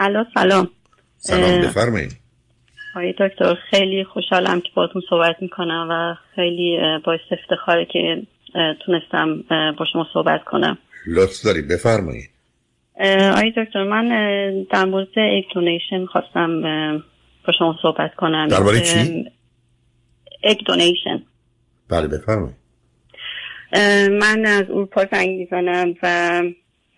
الو سلام. سلام بفرمایید. آقای دکتر خیلی خوشحالم که باتون صحبت می‌کنم و خیلی باعث افتخاره که تونستم با شما صحبت کنم. لطف داری بفرمایید. آقای دکتر من در مورد اگ خواستم با شما صحبت کنم. درباره چی؟ اگ دونیشن. بله بفرمایید. من از اروپا زنگ می‌زنم و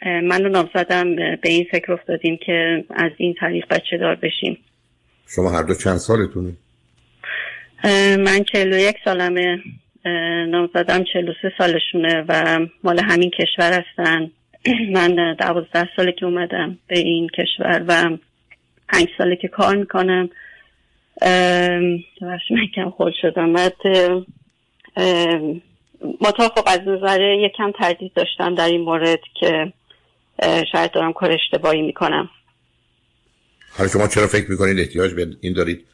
من رو نامزدم به این فکر افتادیم که از این طریق بچه دار بشیم. شما هر دو چند سالتونه؟ من چهل و یک سالمه. نامزدم چهل و سه سالشونه و مال همین کشور هستن. من دوازده ساله که اومدم به این کشور و پنج ساله که کار می‌کنم. من کم خود شدم. تا خب از نظر یکم تردید داشتم در این مورد که شاید دارم کار اشتباهی می‌کنم. حالا شما چرا فکر می‌کنید احتیاج به این دارید؟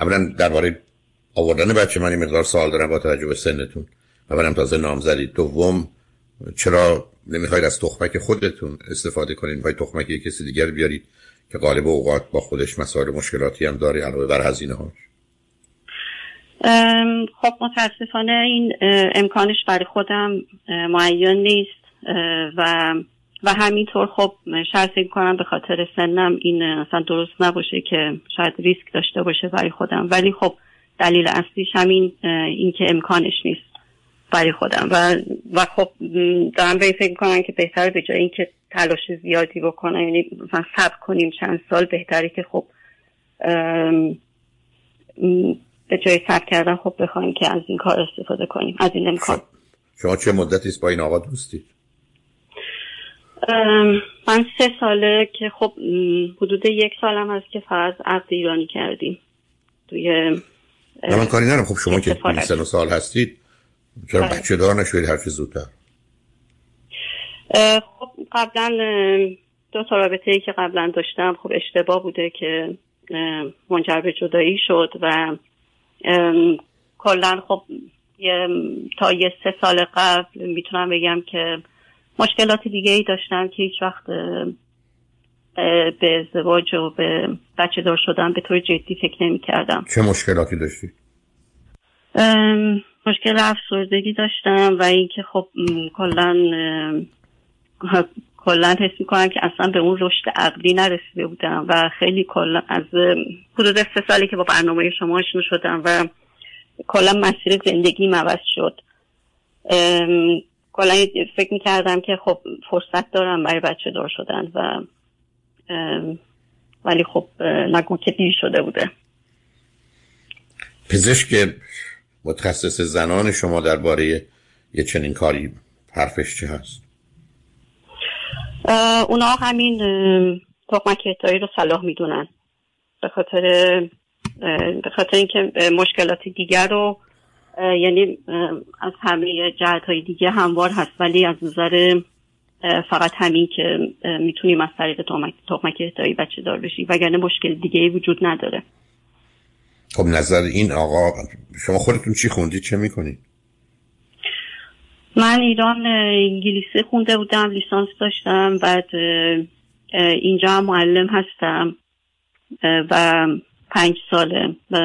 اولا درباره آوردن بچه من مقدار سوال دارم با توجه به سنتون. اولا تازه نام زدید دوم چرا نمی‌خواید از تخمک خودتون استفاده کنید؟ می‌خواید تخمک یک کسی دیگر بیارید که غالب اوقات با خودش مسائل مشکلاتی هم داره علاوه بر هزینه هاش خب متاسفانه این امکانش برای خودم معین نیست و و همینطور خب شاید فکر کنم به خاطر سنم این اصلا درست نباشه که شاید ریسک داشته باشه برای خودم. ولی خب دلیل اصلیش همین این که امکانش نیست برای خودم. و و خب دارم به فکر کنم که بهتر به جای اینکه تلاش زیادی بکنم یعنی مثلا صبر کنیم چند سال بهتره که خب به جای صبر کردن خب بخوایم که از این کار استفاده کنیم از این امکان. شما چه مدتی با این آقا دوستید من سه ساله که خب حدود یک سالم هست که فقط عقد ایرانی کردیم. توی من کاری نرم خب شما که سن و سال هستید چرا بله. بچه دار نشوید حرف زودتر؟ خب قبلا دو تا رابطه ای که قبلا داشتم خب اشتباه بوده که منجر به جدایی شد و کلا خب تا یه سه سال قبل می‌تونم بگم که مشکلات دیگه ای داشتم که هیچ وقت به ازدواج و به بچه دار شدن به طور جدی فکر نمی کردم چه مشکلاتی داشتی؟ مشکل افسردگی داشتم و اینکه خب کلا کلا حس می‌کنم که اصلا به اون رشد عقلی نرسیده بودم و خیلی کلا از حدود سه سالی که با برنامه شما آشنا شدم و کلا مسیر زندگی عوض شد کلا فکر می‌کردم که خب فرصت دارم برای بچه دار شدن و ولی خب نگو که دیر شده بوده. پزشک متخصص زنان شما درباره یه چنین کاری حرفش چه هست؟ اونا همین تخمک رو صلاح می‌دونن. به خاطر به خاطر اینکه مشکلات دیگر رو یعنی از همه جهت های دیگه هموار هست. ولی از نظر فقط همین که می‌تونیم از طریق تخمک اهدایی بچه دار بشیم وگرنه مشکل دیگه وجود نداره. خب نظر این آقا شما خودتون چی خوندید؟ چه می‌کنید؟ من ایران انگلیسی خونده بودم لیسانس داشتم بعد اینجا هم معلم هستم و پنج ساله. و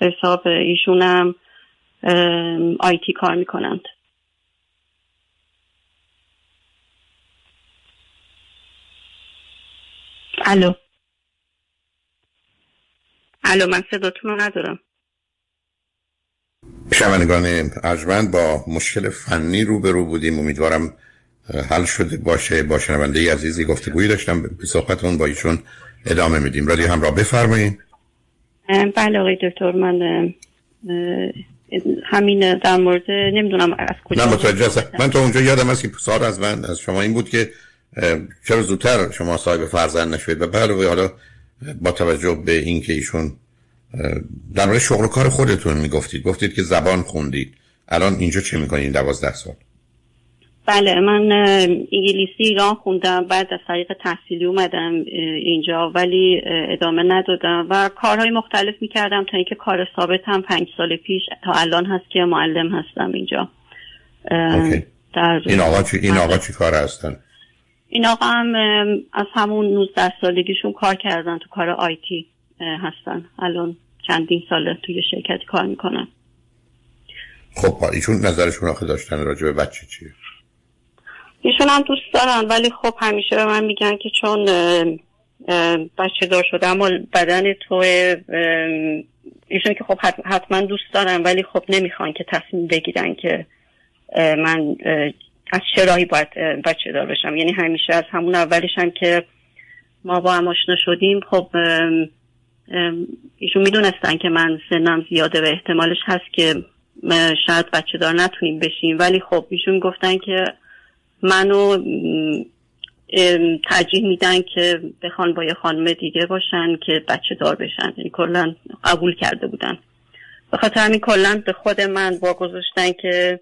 حساب ایشونم آیتی کار می‌کنند. الو. الو من صداتون رو ندارم. شنوندگان ارجمند با مشکل فنی روبرو بودیم. امیدوارم حل شده باشه. با شنونده عزیزی گفتگویی داشتم. به صحبتون با ایشون ادامه میدیم. رادیو همراه بفرمایید. بله آقای دکتر من همین در مورد نمی‌دونم از کجا نه متوجه من تو اونجا یادم هست که سال از من از شما این بود که چرا زودتر شما صاحب فرزند نشوید؟ و بله حالا با توجه به اینکه ایشون در مورد شغل و کار خودتون می‌گفتید. گفتید که زبان خوندید. الان اینجا چه می‌کنید؟ دوازده سال. بله من انگلیسی ایران خوندم بعد از طریق تحصیلی اومدم اینجا ولی ادامه ندادم و کارهای مختلف می‌کردم تا اینکه کار ثابت هم پنج سال پیش تا الان هست که معلم هستم اینجا. در این آقا چی, این آقا چی کار هستن؟ این آقا هم از همون 19 سالگیشون کار کردن تو کار آیتی هستن. الان چندین ساله توی شرکتی کار می‌کنن. خب ایشون نظرشون آخه داشتن راجع به بچه چیه؟ ایشون هم دوست دارن ولی خب همیشه به من میگن که چون بچه دار شده اما بدن تو ایشون که خب حتما دوست دارن ولی خب نمی‌خوان که تصمیم بگیرن که من از چه راهی باید بچه دار بشم. یعنی همیشه از همون اولش هم که ما با هم آشنا شدیم خب ایشون می‌دونستن که من سنم زیاده و احتمالش هست که شاید بچه دار نتونیم بشیم. ولی خب ایشون گفتن که منو ترجیح میدن که بخوان با یه خانم دیگه باشن که بچه دار بشن. یعنی کلا قبول کرده بودن. به خاطر همین کلا به خود من با گذاشتن که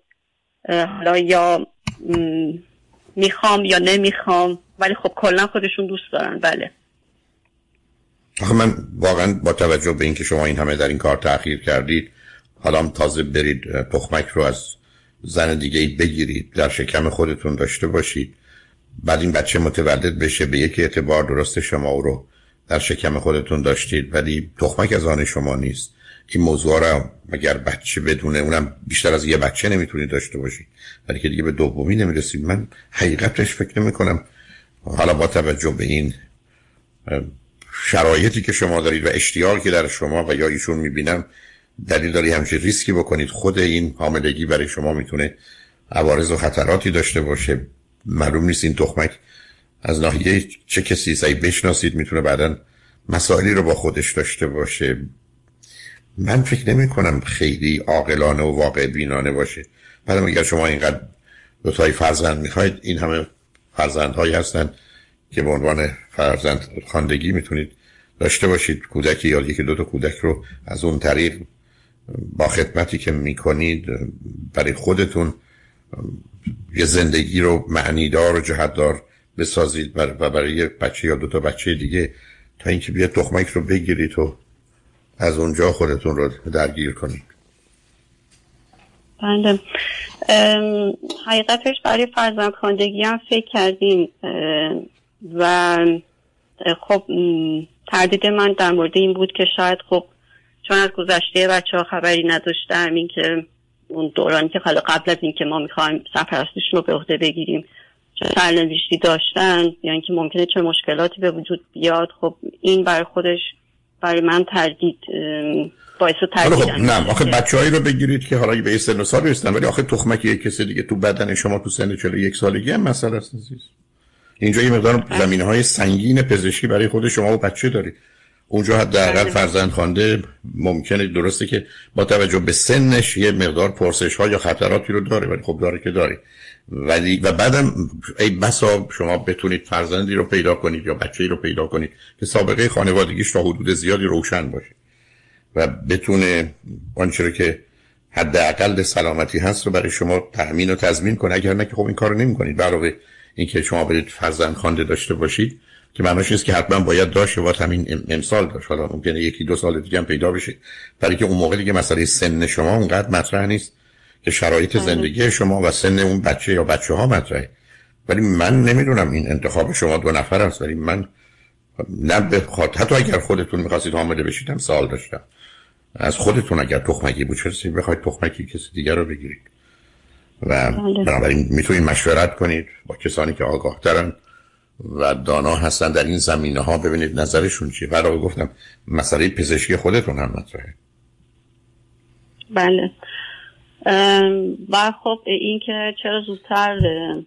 حالا یا می‌خوام یا نمی‌خوام. ولی خب کلا خودشون دوست دارن. بله. آخه من واقعا با توجه به اینکه شما این همه در این کار تاخیر کردید حالا تازه برید تخمک رو از زن دیگه بگیرید در شکم خودتون داشته باشید بعد این بچه متولد بشه به یک اعتبار درست شما رو در شکم خودتون داشتید. ولی تخمک از آن شما نیست. این موضوع را مگر بچه بدونه اونم بیشتر از یه بچه نمی‌تونید داشته باشید. ولی که دیگه به دومی نمی‌رسید. من حقیقتش فکر نمی کنم حالا با توجه به این شرایطی که شما دارید و اشتیاقی که در شما و یا ایشون می‌بینم دلیل داری همچه ریسکی بکنید. خود این حاملگی برای شما می‌تونه عوارض و خطراتی داشته باشه. معلوم نیست این تخمک از ناحیه چه کسی سعی بشناسید می‌تونه بعدا مسائلی رو با خودش داشته باشه. من فکر نمی کنم خیلی عاقلانه و واقع بینانه باشه. بعد اگر شما اینقدر دو تای فرزند می‌خواید این همه فرزندهایی هستن که به عنوان فرزند خاندگی می‌تونید داشته باشید. کودکی یا یکی دو تا کودک رو از اون طریق با خدمتی که می‌کنید برای خودتون یه زندگی رو معنیدار و جهتدار بسازید و برای بچه یا دو تا بچه دیگه تا اینکه بیا تخمک رو بگیرید و از اونجا خودتون رو درگیر کنید. بله. حقیقتش برای فرزند خاندگی هم فکر کردیم و خب تردید من در مورد این بود که شاید خب چون از گذشته بچه ها خبری نداشتم این که اون دورانی که حالا قبل از اینکه ما می‌خوایم سرپرستش رو به عهده بگیریم چه سرنوشتی داشتن یا اینکه ممکنه چه مشکلاتی به وجود بیاد خب این برای خودش برای من تردید باعث تردید خب نه آخه بچه‌هایی رو بگیرید که حالا به سن و سال رسیدن ولی آخه تخمک یک کسی دیگه تو بدن شما تو سن 41 سالگی هم مسئله است اینجا یه مقدار بله. زمینه های سنگین پزشکی برای خود شما و بچه دارید. اونجا حداقل بله. فرزند خوانده ممکنه درسته که با توجه به سنش یه مقدار پرسش ها یا خطراتی رو داره ولی خب داره که داره. ولی و بعدم ای بسا شما بتونید فرزندی رو پیدا کنید یا بچه‌ای رو پیدا کنید که سابقه خانوادگیش تا حدود زیادی روشن باشه و بتونه آنچه رو که حداقل سلامتی هست رو برای شما تأمین و تضمین کنه. اگر نه که خب این کارو نمی‌کنید. علاوه اینکه شما برید فرزند خوانده داشته باشید که معناش نیست که حتما باید داشت و همین امسال داشت. حالا ممکنه یکی دو سال دیگه هم پیدا بشه. برای که اون موقع دیگه مسئله سن شما اونقدر مطرح نیست که شرایط بله. زندگی شما و سن اون بچه یا بچه ها مطرحه. ولی من نمی‌دونم این انتخاب شما دو نفر است. ولی من نه به حتی اگر خودتون می‌خواستید حامله بشید هم سال داشتم. از خودتون اگر تخمکی بود چه بخواید تخمکی کسی دیگر رو بگیرید. و بله. بنابراین می‌تونید مشورت کنید با کسانی که آگاه ترن و دانا هستن در این زمینه ها ببینید نظرشون چیه؟ برای گفتم مسئله پزشکی خودتون هم مطرحه. بله. و خب این که چرا زودتر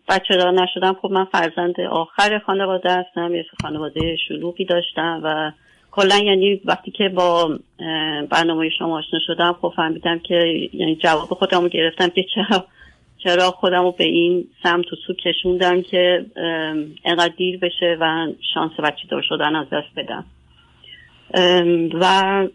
بچه دار نشدم خب من فرزند آخر خانواده هستم یه خانواده شلوغی داشتم و کلا یعنی وقتی که با برنامه شما آشنا شدم خب فهمیدم که یعنی جواب خودم رو گرفتم که چرا چرا خودم رو به این سمت و سو کشوندم که انقدر دیر بشه و شانس بچه دار شدن از دست بدم. و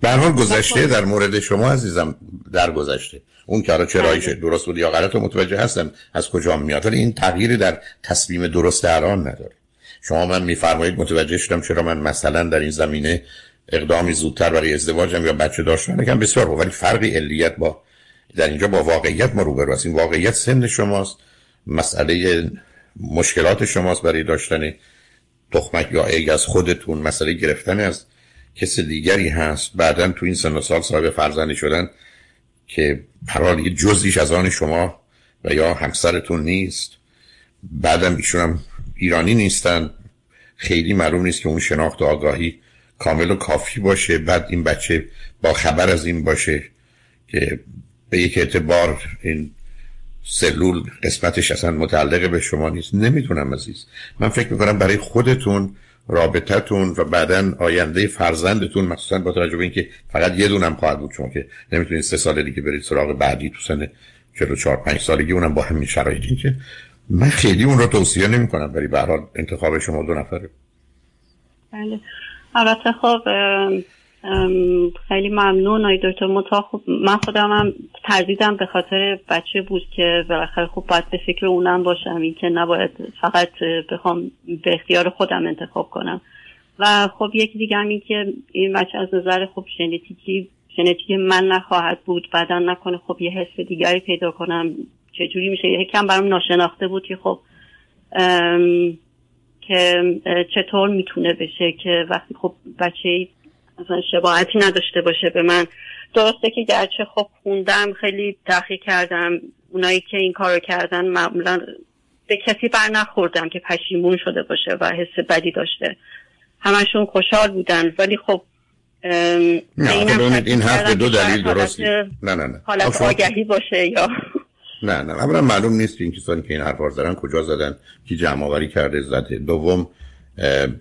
به حال گذشته در مورد شما عزیزم در گذشته اون که چرایش بله. درست بود یا غلط متوجه هستم از کجا میاد. ولی این تغییری در تصمیم درست الان نداره. شما من میفرمایید متوجه شدم چرا من مثلا در این زمینه اقدامی زودتر برای ازدواجم یا بچه داشتن نگم بسیار ولی فرقی علیت با در اینجا با واقعیت ما روبرو هستیم. واقعیت سن شماست. مسئله مشکلات شماست برای داشتن تخمک یا ایگ از خودتون. مسئله گرفتن از کس دیگری هست. بعدا تو این سن و سال صاحب فرزندی شدن که پرال یه جزیش از آن شما و یا همسرتون نیست. بعدم ایشون هم ایرانی نیستن. خیلی معلوم نیست که اون شناخت و آگاهی کامل و کافی باشه. بعد این بچه با خبر از این باشه که به یک اعتبار این سلول قسمتش اصلا متعلق به شما نیست. نمی‌تونم عزیز. من فکر می‌کنم برای خودتون رابطتون و بعدا آینده فرزندتون مخصوصا با توجه به اینکه فقط یه دونم خواهد بود چون که نمی‌تونید سه سال دیگه برید سراغ بعدی تو سن 44 5 سالگی اونم با همین شرایطی که من خیلی اون رو توصیه نمی کنم ولی به انتخاب شما دو نفره. بله. البته خب خیلی ممنون آی دکتر. متا خب من خودم هم تردیدم به خاطر بچه بود که بالاخره خب باید به فکر اونم باشم این که نباید فقط بخوام به اختیار خودم انتخاب کنم. و خب یکی دیگه هم این که این بچه از نظر خب ژنتیکی ژنتیک من نخواهد بود بعدا نکنه خب یه حس دیگری پیدا کنم. چجوری میشه؟ یه کم برام ناشناخته بود که خب که چطور می‌تونه بشه که وقتی خب بچه مثلا شباهتی نداشته باشه به من. درسته که گرچه خب خوندم خیلی تحقیق کردم. اونایی که این کارو کردن معمولا به کسی بر نخوردم که پشیمون شده باشه و حس بدی داشته. همشون خوشحال بودن. ولی خب نه این حرف دو دلیل درستی. نه نه نه. حالت آگهی باشه یا نه نه. اولا معلوم نیست این کسانی که این حرف زدن کجا زدن کی جمع آوری کرده زده. دوم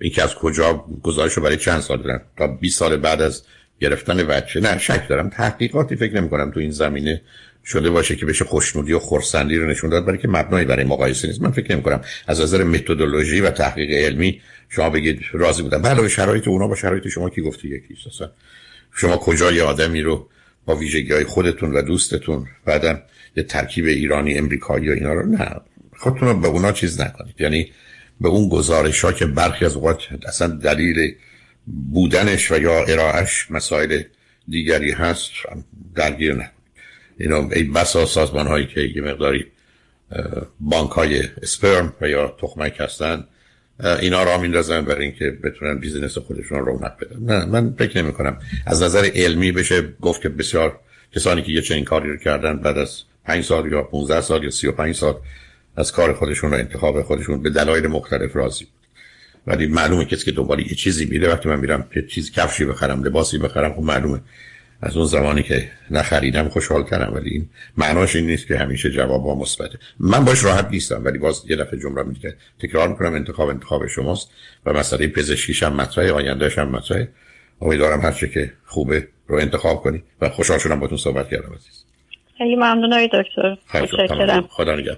اینکه از کجا گزارش رو برای چند سال دارن؟ تا 20 سال بعد از گرفتن بچه. نه شک دارم. تحقیقاتی فکر نمی کنم تو این زمینه شده باشه که بشه خوشنودی و خورسندی رو نشون داد. برای که مبنایی برای مقایسه نیست. من فکر نمی کنم از نظر متدولوژی و تحقیق علمی شما بگید راضی بودم. بله شرایط اونا با شرایط شما کی گفتی یکی اصلا شما کجا یه آدمی رو با ویژگی های خودتون و دوستتون بعدم یه ترکیب ایرانی امریکایی و اینا رو؟ نه. خودتون رو به اونا چیز نکنید. یعنی به اون گزارش ها که برخی از اوقات اصلا دلیل بودنش و یا ارائهش مسائل دیگری هست درگیر نکنید اینا ای بسا سازمان هایی که یه مقداری بانک های اسپرم و یا تخمک هستن اینا را میندازن برای اینکه بتونن بیزینس خودشون رو رونق بدن. نه من فکر نمی کنم از نظر علمی بشه گفت که بسیار کسانی که یه چنین کاری رو کردن بعد از 5 سال یا 15 سال یا 35 سال از کار خودشون و انتخاب خودشون به دلایل مختلف راضی. بود ولی معلومه کسی که دنبال یه چیزی میره وقتی من میرم یه چیز کفشی بخرم لباسی بخرم خب معلومه. از اون زمانی که نخریدم خوشحال کردم ولی این معناش این نیست که همیشه جواب با مثبته. من باش راحت نیستم ولی باز یه دفعه جمله میگه تکرار می‌کنم انتخاب انتخاب شماست و مسئله پزشکیش هم مطرحه آیندهش هم مطرحه. امیدوارم هر که خوبه رو انتخاب کنی و خوشحال شدم باتون صحبت کردم عزیز. خیلی ممنون دکتر. متشکرم. خدا نگهدار.